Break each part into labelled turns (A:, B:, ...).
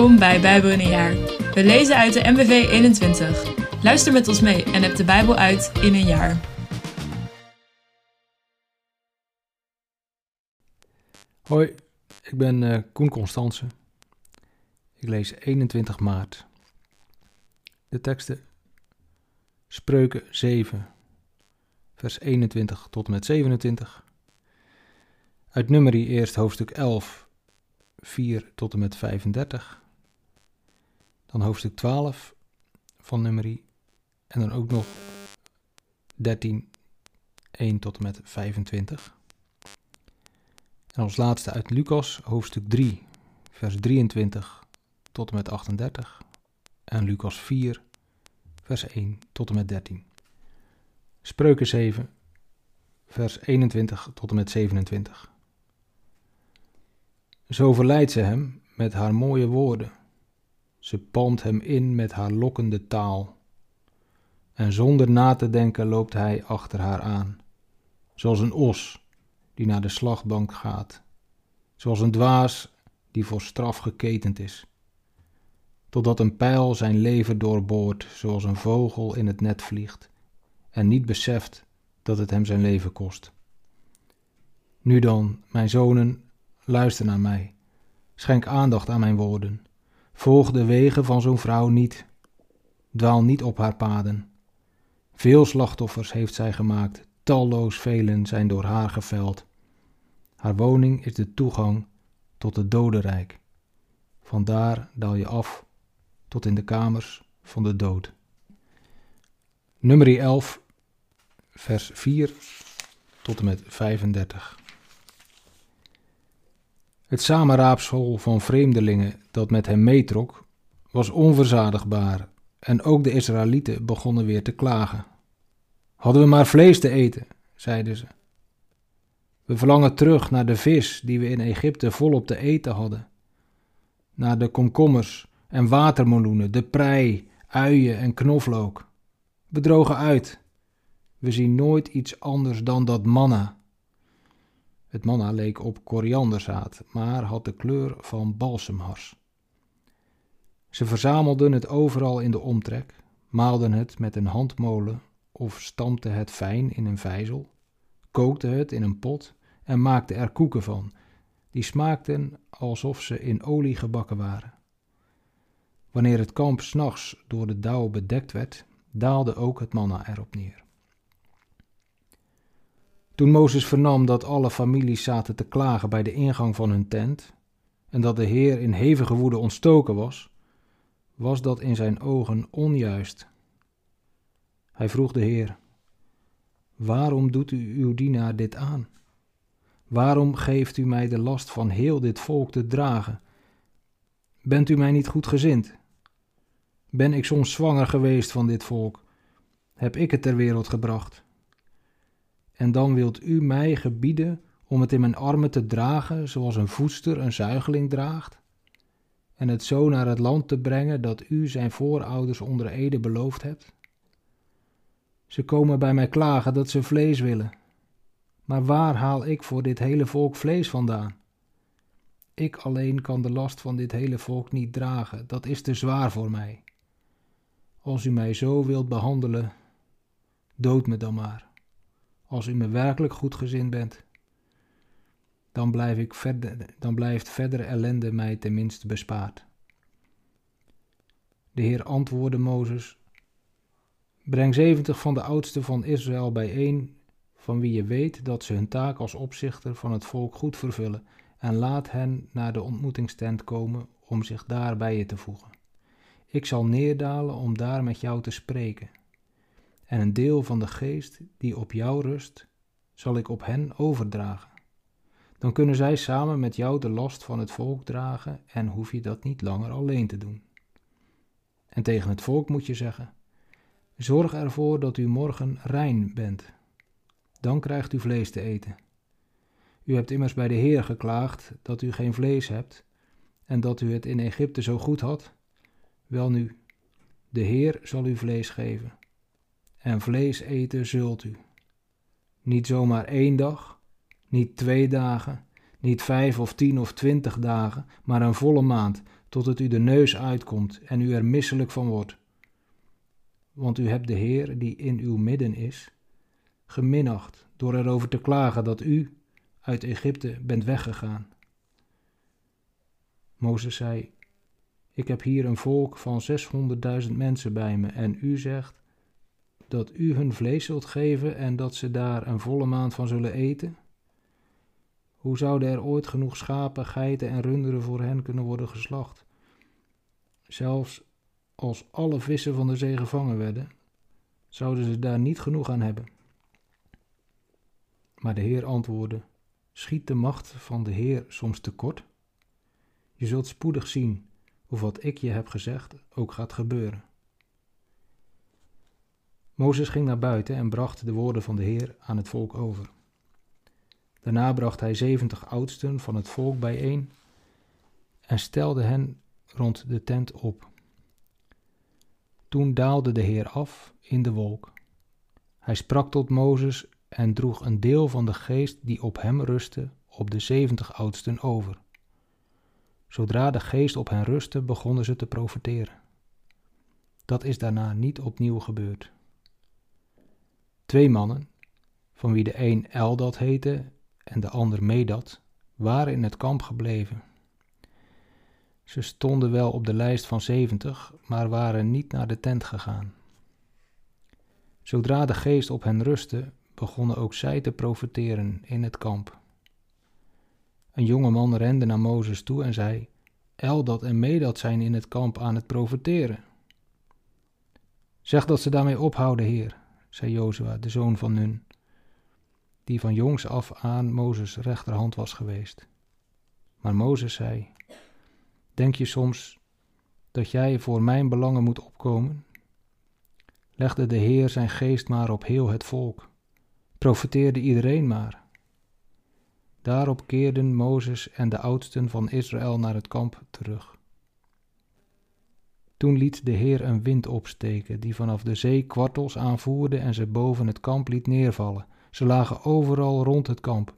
A: Welkom bij Bijbel in een jaar. We lezen uit de MBV 21. Luister met ons mee en heb de Bijbel uit in een jaar.
B: Hoi, ik ben uh, Koen Constance. Ik lees 21 maart. De teksten Spreuken 7, vers 21 tot en met 27. Uit Nummerie eerst hoofdstuk 11, 4 tot en met 35. Dan hoofdstuk 12 van Nummerie. En dan ook nog 13, 1 tot en met 25. En als laatste uit Lucas, hoofdstuk 3, vers 23 tot en met 38. En Lucas 4, vers 1 tot en met 13. Spreuken 7, vers 21 tot en met 27. Zo verleidt ze hem met haar mooie woorden. Ze palmt hem in met haar lokkende taal. En zonder na te denken loopt hij achter haar aan, zoals een os die naar de slagbank gaat, zoals een dwaas die voor straf geketend is, totdat een pijl zijn leven doorboort, zoals een vogel in het net vliegt, en niet beseft dat het hem zijn leven kost. Nu dan, mijn zonen, luister naar mij. Schenk aandacht aan mijn woorden. Volg de wegen van zo'n vrouw niet. Dwaal niet op haar paden. Veel slachtoffers heeft zij gemaakt, talloos velen zijn door haar geveld. Haar woning is de toegang tot het dodenrijk. Vandaar daal je af tot in de kamers van de dood. Nummer 11, vers 4 tot en met 35. Het samenraapsel van vreemdelingen dat met hem meetrok, was onverzadigbaar en ook de Israëlieten begonnen weer te klagen. Hadden we maar vlees te eten, zeiden ze. We verlangen terug naar de vis die we in Egypte volop te eten hadden, naar de komkommers en watermeloenen, de prei, uien en knoflook. We drogen uit. We zien nooit iets anders dan dat manna het manna leek op korianderzaad, maar had de kleur van balsemhars. Ze verzamelden het overal in de omtrek, maalden het met een handmolen of stampten het fijn in een vijzel, kookten het in een pot en maakten er koeken van, die smaakten alsof ze in olie gebakken waren. Wanneer het kamp s'nachts door de dauw bedekt werd, daalde ook het manna erop neer. Toen Mozes vernam dat alle families zaten te klagen bij de ingang van hun tent en dat de Heer in hevige woede ontstoken was, was dat in zijn ogen onjuist. Hij vroeg de Heer: Waarom doet u uw dienaar dit aan? Waarom geeft u mij de last van heel dit volk te dragen? Bent u mij niet goed gezind? Ben ik soms zwanger geweest van dit volk? Heb ik het ter wereld gebracht? En dan wilt u mij gebieden om het in mijn armen te dragen, zoals een voedster een zuigeling draagt, en het zo naar het land te brengen dat u zijn voorouders onder ede beloofd hebt? Ze komen bij mij klagen dat ze vlees willen. Maar waar haal ik voor dit hele volk vlees vandaan? Ik alleen kan de last van dit hele volk niet dragen, dat is te zwaar voor mij. Als u mij zo wilt behandelen, dood me dan maar. Als u me werkelijk goedgezind bent, dan, blijf ik verder, dan blijft verdere ellende mij tenminste bespaard. De Heer antwoordde Mozes: Breng zeventig van de oudsten van Israël bijeen, van wie je weet dat ze hun taak als opzichter van het volk goed vervullen, en laat hen naar de ontmoetingstent komen om zich daar bij je te voegen. Ik zal neerdalen om daar met jou te spreken en een deel van de geest die op jou rust, zal ik op hen overdragen. Dan kunnen zij samen met jou de last van het volk dragen en hoef je dat niet langer alleen te doen. En tegen het volk moet je zeggen: Zorg ervoor dat u morgen rein bent. Dan krijgt u vlees te eten. U hebt immers bij de Heer geklaagd dat u geen vlees hebt en dat u het in Egypte zo goed had. Welnu, de Heer zal u vlees geven en vlees eten zult u. Niet zomaar één dag, niet twee dagen, niet vijf of tien of twintig dagen, maar een volle maand, tot het u de neus uitkomt en u er misselijk van wordt. Want u hebt de Heer, die in uw midden is, geminacht door erover te klagen dat u uit Egypte bent weggegaan. Mozes zei: Ik heb hier een volk van zeshonderdduizend mensen bij me, en u zegt dat u hun vlees zult geven en dat ze daar een volle maand van zullen eten? Hoe zouden er ooit genoeg schapen, geiten en runderen voor hen kunnen worden geslacht? Zelfs als alle vissen van de zee gevangen werden, zouden ze daar niet genoeg aan hebben. Maar de Heer antwoordde: Schiet de macht van de Heer soms tekort? Je zult spoedig zien of wat ik je heb gezegd ook gaat gebeuren. Mozes ging naar buiten en bracht de woorden van de Heer aan het volk over. Daarna bracht hij zeventig oudsten van het volk bijeen en stelde hen rond de tent op. Toen daalde de Heer af in de wolk. Hij sprak tot Mozes en droeg een deel van de geest die op hem rustte op de zeventig oudsten over. Zodra de geest op hen rustte, begonnen ze te profeteren. Dat is daarna niet opnieuw gebeurd. Twee mannen, van wie de een Eldad heette en de ander Medad, waren in het kamp gebleven. Ze stonden wel op de lijst van zeventig, maar waren niet naar de tent gegaan. Zodra de geest op hen rustte, begonnen ook zij te profeteren in het kamp. Een jonge man rende naar Mozes toe en zei: Eldad en Medad zijn in het kamp aan het profeteren. Zeg dat ze daarmee ophouden, heer, zei Jozua, de zoon van Nun, die van jongs af aan Mozes rechterhand was geweest. Maar Mozes zei: Denk je soms dat jij voor mijn belangen moet opkomen? Legde de Heer zijn geest maar op heel het volk, profeteerde iedereen maar. Daarop keerden Mozes en de oudsten van Israël naar het kamp terug. Toen liet de Heer een wind opsteken, die vanaf de zee kwartels aanvoerde en ze boven het kamp liet neervallen. Ze lagen overal rond het kamp,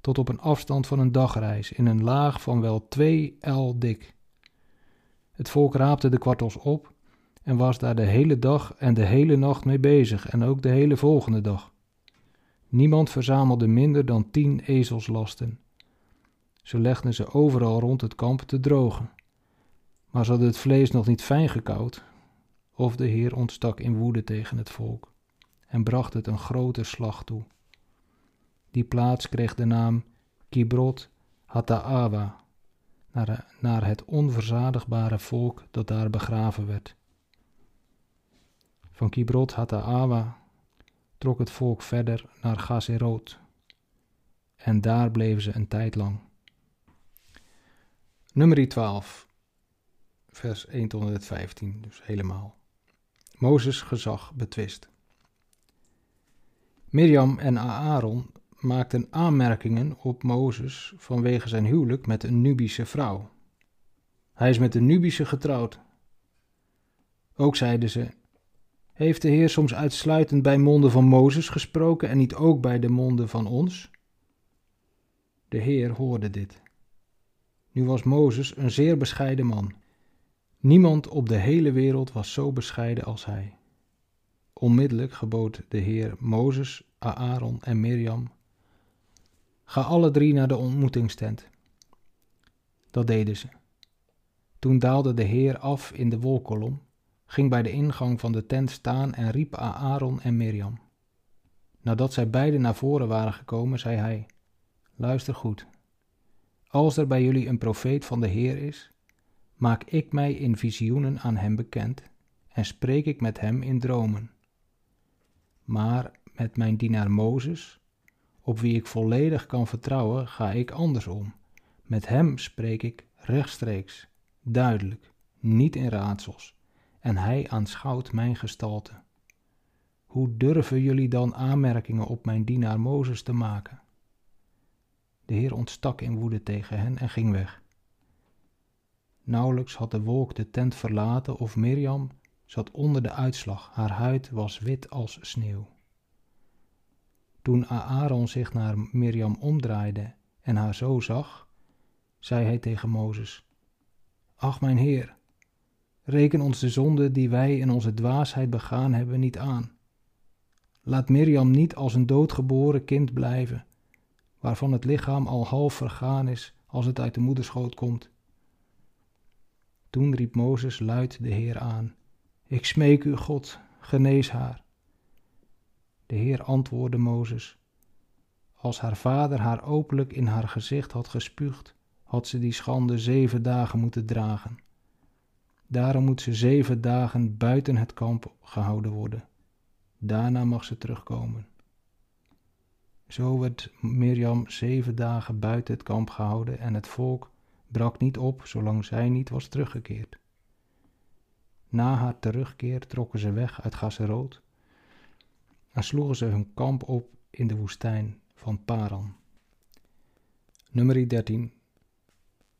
B: tot op een afstand van een dagreis, in een laag van wel twee el dik. Het volk raapte de kwartels op en was daar de hele dag en de hele nacht mee bezig en ook de hele volgende dag. Niemand verzamelde minder dan tien ezelslasten. Ze legden ze overal rond het kamp te drogen. Maar ze hadden het vlees nog niet fijn gekoud, of de Heer ontstak in woede tegen het volk en bracht het een grote slag toe. Die plaats kreeg de naam Kibrot Hataawa, naar, naar het onverzadigbare volk dat daar begraven werd. Van Kibrot Hataawa trok het volk verder naar Gazerot. En daar bleven ze een tijd lang. Nummer 12, vers 1 tot en met 15, dus helemaal. Mozes gezag betwist. Mirjam en Aaron maakten aanmerkingen op Mozes vanwege zijn huwelijk met een Nubische vrouw. Hij is met een Nubische getrouwd. Ook zeiden ze: heeft de Heer soms uitsluitend bij monden van Mozes gesproken en niet ook bij de monden van ons? De Heer hoorde dit. Nu was Mozes een zeer bescheiden man. Niemand op de hele wereld was zo bescheiden als hij. Onmiddellijk gebood de Heer Mozes, Aaron en Mirjam: Ga alle drie naar de ontmoetingstent. Dat deden ze. Toen daalde de Heer af in de wolkolom ging bij de ingang van de tent staan en riep Aaron en Mirjam. Nadat zij beiden naar voren waren gekomen, zei hij: Luister goed. Als er bij jullie een profeet van de Heer is, maak ik mij in visioenen aan hem bekend en spreek ik met hem in dromen. Maar met mijn dienaar Mozes, op wie ik volledig kan vertrouwen, ga ik andersom. Met hem spreek ik rechtstreeks, duidelijk, niet in raadsels en hij aanschouwt mijn gestalte. Hoe durven jullie dan aanmerkingen op mijn dienaar Mozes te maken? De Heer ontstak in woede tegen hen en ging weg. Nauwelijks had de wolk de tent verlaten of Mirjam zat onder de uitslag, haar huid was wit als sneeuw. Toen Aaron zich naar Mirjam omdraaide en haar zo zag, zei hij tegen Mozes: Ach, mijn Heer, reken ons de zonde die wij in onze dwaasheid begaan hebben niet aan. Laat Mirjam niet als een doodgeboren kind blijven, waarvan het lichaam al half vergaan is als het uit de moederschoot komt. Toen riep Mozes luid de Heer aan: Ik smeek u, God, genees haar. De Heer antwoordde Mozes: Als haar vader haar openlijk in haar gezicht had gespuugd, had ze die schande zeven dagen moeten dragen. Daarom moet ze zeven dagen buiten het kamp gehouden worden. Daarna mag ze terugkomen. Zo werd Mirjam zeven dagen buiten het kamp gehouden en het volk brak niet op zolang zij niet was teruggekeerd. Na haar terugkeer trokken ze weg uit Gazeroot en sloegen ze hun kamp op in de woestijn van Paran. Nummer 13,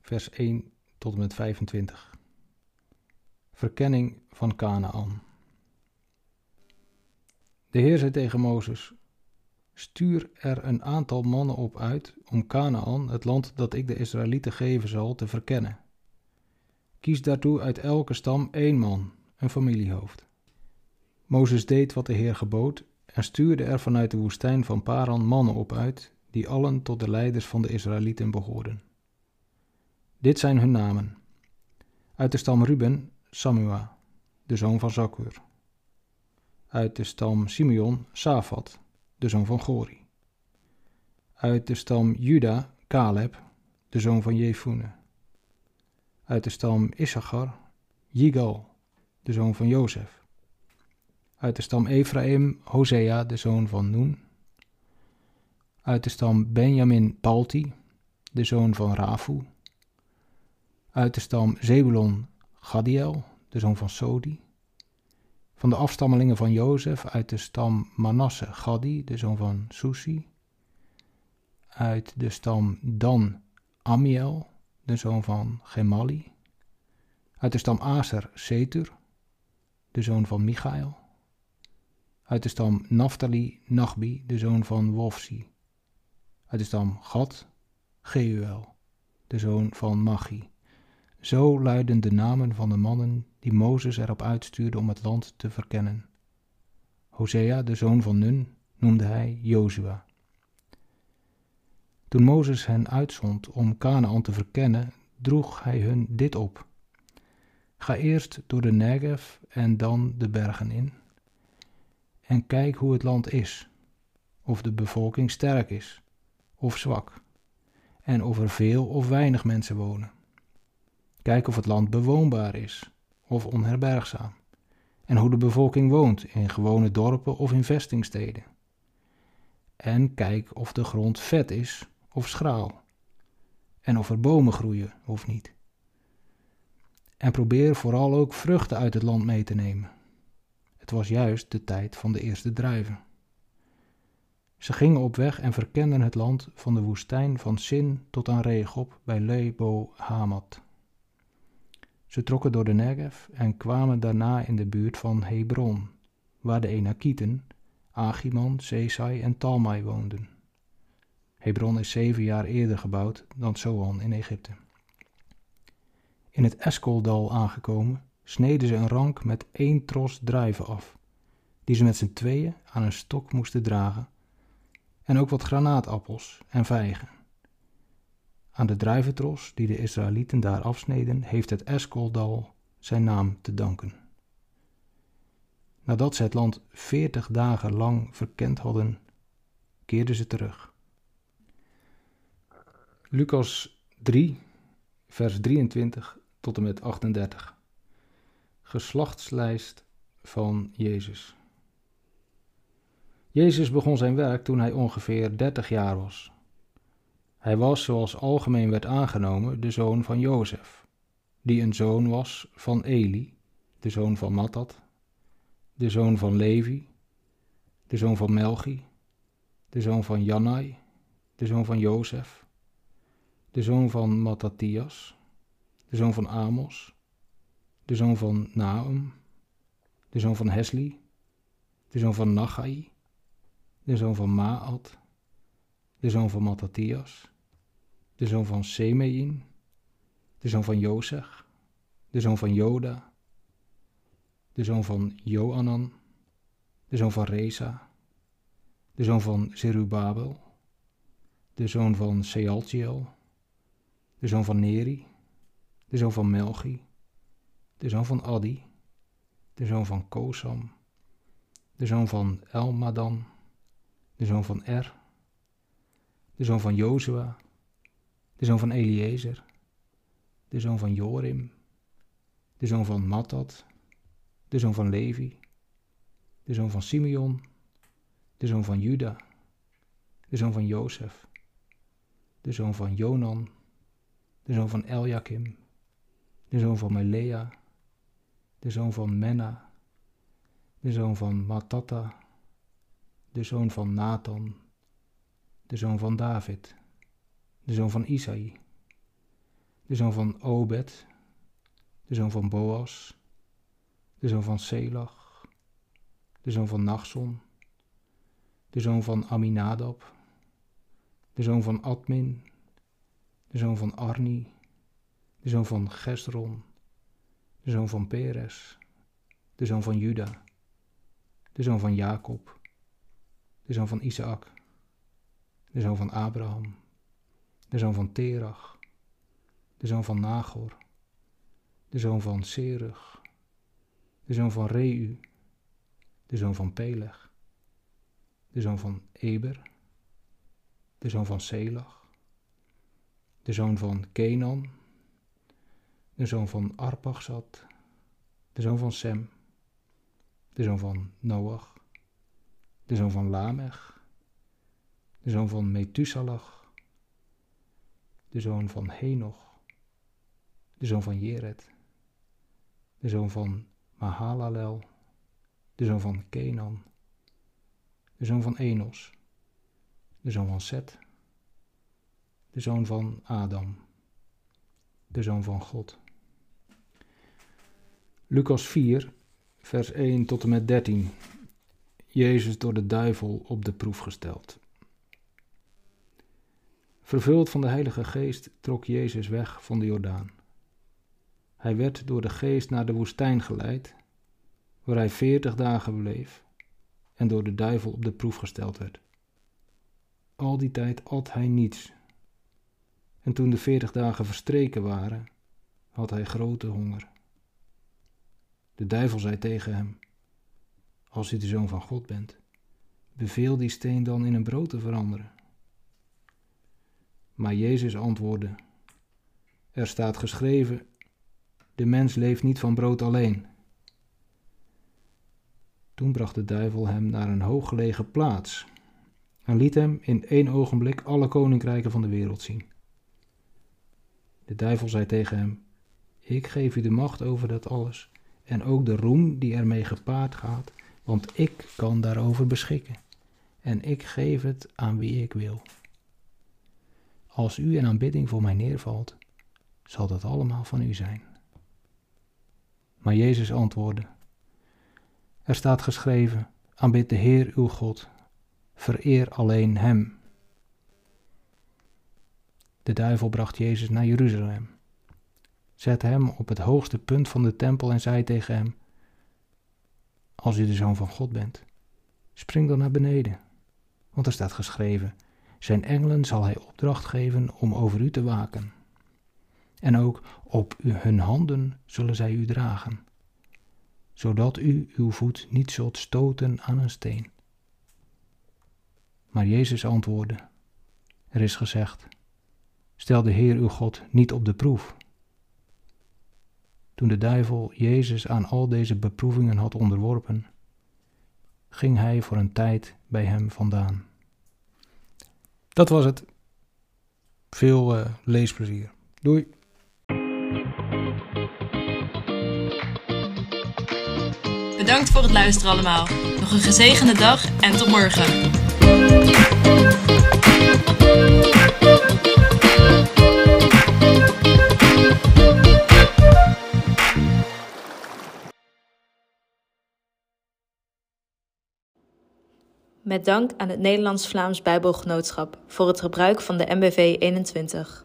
B: vers 1 tot en met 25. Verkenning van Canaan. De Heer zei tegen Mozes: Stuur er een aantal mannen op uit om Canaan, het land dat ik de Israëlieten geven zal, te verkennen. Kies daartoe uit elke stam één man, een familiehoofd. Mozes deed wat de Heer gebood en stuurde er vanuit de woestijn van Paran mannen op uit, die allen tot de leiders van de Israëlieten behoorden. Dit zijn hun namen. Uit de stam Ruben, Samua, de zoon van Zakur. Uit de stam Simeon, Safat, de zoon van Gori. Uit de stam Juda, Caleb, de zoon van Jefune. Uit de stam Issachar, Yigal, de zoon van Jozef. Uit de stam Ephraim, Hosea, de zoon van Nun. Uit de stam Benjamin, Palti, de zoon van Rafu. Uit de stam Zebulon, Gadiel, de zoon van Sodi. Van de afstammelingen van Jozef uit de stam Manasse, Gadi, de zoon van Susi. Uit de stam Dan, Amiel, de zoon van Gemali. Uit de stam Aser, Setur, de zoon van Michael. Uit de stam Naphtali, Nachbi, de zoon van Wofsi. Uit de stam Gad, Geuel, de zoon van Machi. Zo luiden de namen van de mannen die Mozes erop uitstuurde om het land te verkennen. Hosea, de zoon van Nun, noemde hij Jozua. Toen Mozes hen uitzond om Canaan te verkennen, droeg hij hun dit op. Ga eerst door de Negev en dan de bergen in. En kijk hoe het land is, of de bevolking sterk is of zwak, en of er veel of weinig mensen wonen. Kijk of het land bewoonbaar is of onherbergzaam, en hoe de bevolking woont in gewone dorpen of in vestingsteden. En kijk of de grond vet is of schraal, en of er bomen groeien of niet. En probeer vooral ook vruchten uit het land mee te nemen. Het was juist de tijd van de eerste druiven. Ze gingen op weg en verkenden het land van de woestijn van Sin tot aan Regob bij Lebo Hamat. Ze trokken door de Negev en kwamen daarna in de buurt van Hebron, waar de Enakieten, Achiman, Sesai en Talmai woonden. Hebron is zeven jaar eerder gebouwd dan Zoan in Egypte. In het Eskoldal aangekomen, sneden ze een rank met één tros druiven af, die ze met z'n tweeën aan een stok moesten dragen, en ook wat granaatappels en vijgen. Aan de druiventros die de Israëlieten daar afsneden, heeft het Eskoldal zijn naam te danken. Nadat ze het land veertig dagen lang verkend hadden, keerden ze terug. Lucas 3, vers 23 tot en met 38. Geslachtslijst van Jezus. Jezus begon zijn werk toen hij ongeveer 30 jaar was. Hij was, zoals algemeen werd aangenomen, de zoon van Jozef, die een zoon was van Eli, de zoon van Mattat, de zoon van Levi, de zoon van Melchi, de zoon van Jannai, de zoon van Jozef, de zoon van Mattathias, de zoon van Amos, de zoon van Naum, de zoon van Hesli, de zoon van Nachai, de zoon van Maat, de zoon van Mattathias, de zoon van Semein, de zoon van Jozef, de zoon van Joda, de zoon van Joanan, de zoon van Reza, de zoon van Zerubabel, de zoon van Sealtiel, de zoon van Neri, de zoon van Melchi, de zoon van Adi, de zoon van Kosam, de zoon van Elmadan, de zoon van Er, de zoon van Jozua, de zoon van Eliezer, de zoon van Jorim, de zoon van Matat, de zoon van Levi, de zoon van Simeon, de zoon van Juda, de zoon van Jozef, de zoon van Jonan, de zoon van Eljakim, de zoon van Melea, de zoon van Menna, de zoon van Matata, de zoon van Nathan, de zoon van David, de zoon van Isaï, de zoon van Obed, de zoon van Boas, de zoon van Selach, de zoon van Nachson, de zoon van Aminadab, de zoon van Admin, de zoon van Arni, de zoon van Gesron, de zoon van Peres, de zoon van Juda, de zoon van Jacob, de zoon van Isaac, de zoon van Abraham, de zoon van Terach, de zoon van Nagor, de zoon van Serug, de zoon van Reu, de zoon van Peleg, de zoon van Eber, de zoon van Selach, de zoon van Kenan, de zoon van Arpachsad, de zoon van Sem, de zoon van Noach, de zoon van Lamech, de zoon van Methusalach, de zoon van Henoch, de zoon van Jered, de zoon van Mahalalel, de zoon van Kenan, de zoon van Enos, de zoon van Set, de zoon van Adam, de zoon van God. Lucas 4, vers 1 tot en met 13. Jezus door de duivel op de proef gesteld. Vervuld van de Heilige Geest trok Jezus weg van de Jordaan. Hij werd door de Geest naar de woestijn geleid, waar hij veertig dagen bleef en door de duivel op de proef gesteld werd. Al die tijd at hij niets. En toen de veertig dagen verstreken waren, had hij grote honger. De duivel zei tegen hem: Als u de zoon van God bent, beveel die steen dan in een brood te veranderen. Maar Jezus antwoordde: Er staat geschreven: De mens leeft niet van brood alleen. Toen bracht de duivel hem naar een hooggelegen plaats en liet hem in één ogenblik alle koninkrijken van de wereld zien. De duivel zei tegen hem: Ik geef u de macht over dat alles en ook de roem die ermee gepaard gaat, want ik kan daarover beschikken en ik geef het aan wie ik wil. Als u een aanbidding voor mij neervalt, zal dat allemaal van u zijn. Maar Jezus antwoordde: Er staat geschreven: Aanbid de Heer uw God, vereer alleen Hem. De duivel bracht Jezus naar Jeruzalem, zette hem op het hoogste punt van de tempel en zei tegen hem: Als u de zoon van God bent, spring dan naar beneden, want er staat geschreven: Zijn engelen zal hij opdracht geven om over u te waken. En ook op hun handen zullen zij u dragen, zodat u uw voet niet zult stoten aan een steen. Maar Jezus antwoordde: Er is gezegd: Stel de Heer uw God niet op de proef. Toen de duivel Jezus aan al deze beproevingen had onderworpen, ging hij voor een tijd bij hem vandaan. Dat was het. Veel uh, leesplezier. Doei.
A: Bedankt voor het luisteren allemaal. Nog een gezegende dag en tot morgen. Met dank aan het Nederlands-Vlaams Bijbelgenootschap voor het gebruik van de MBV 21.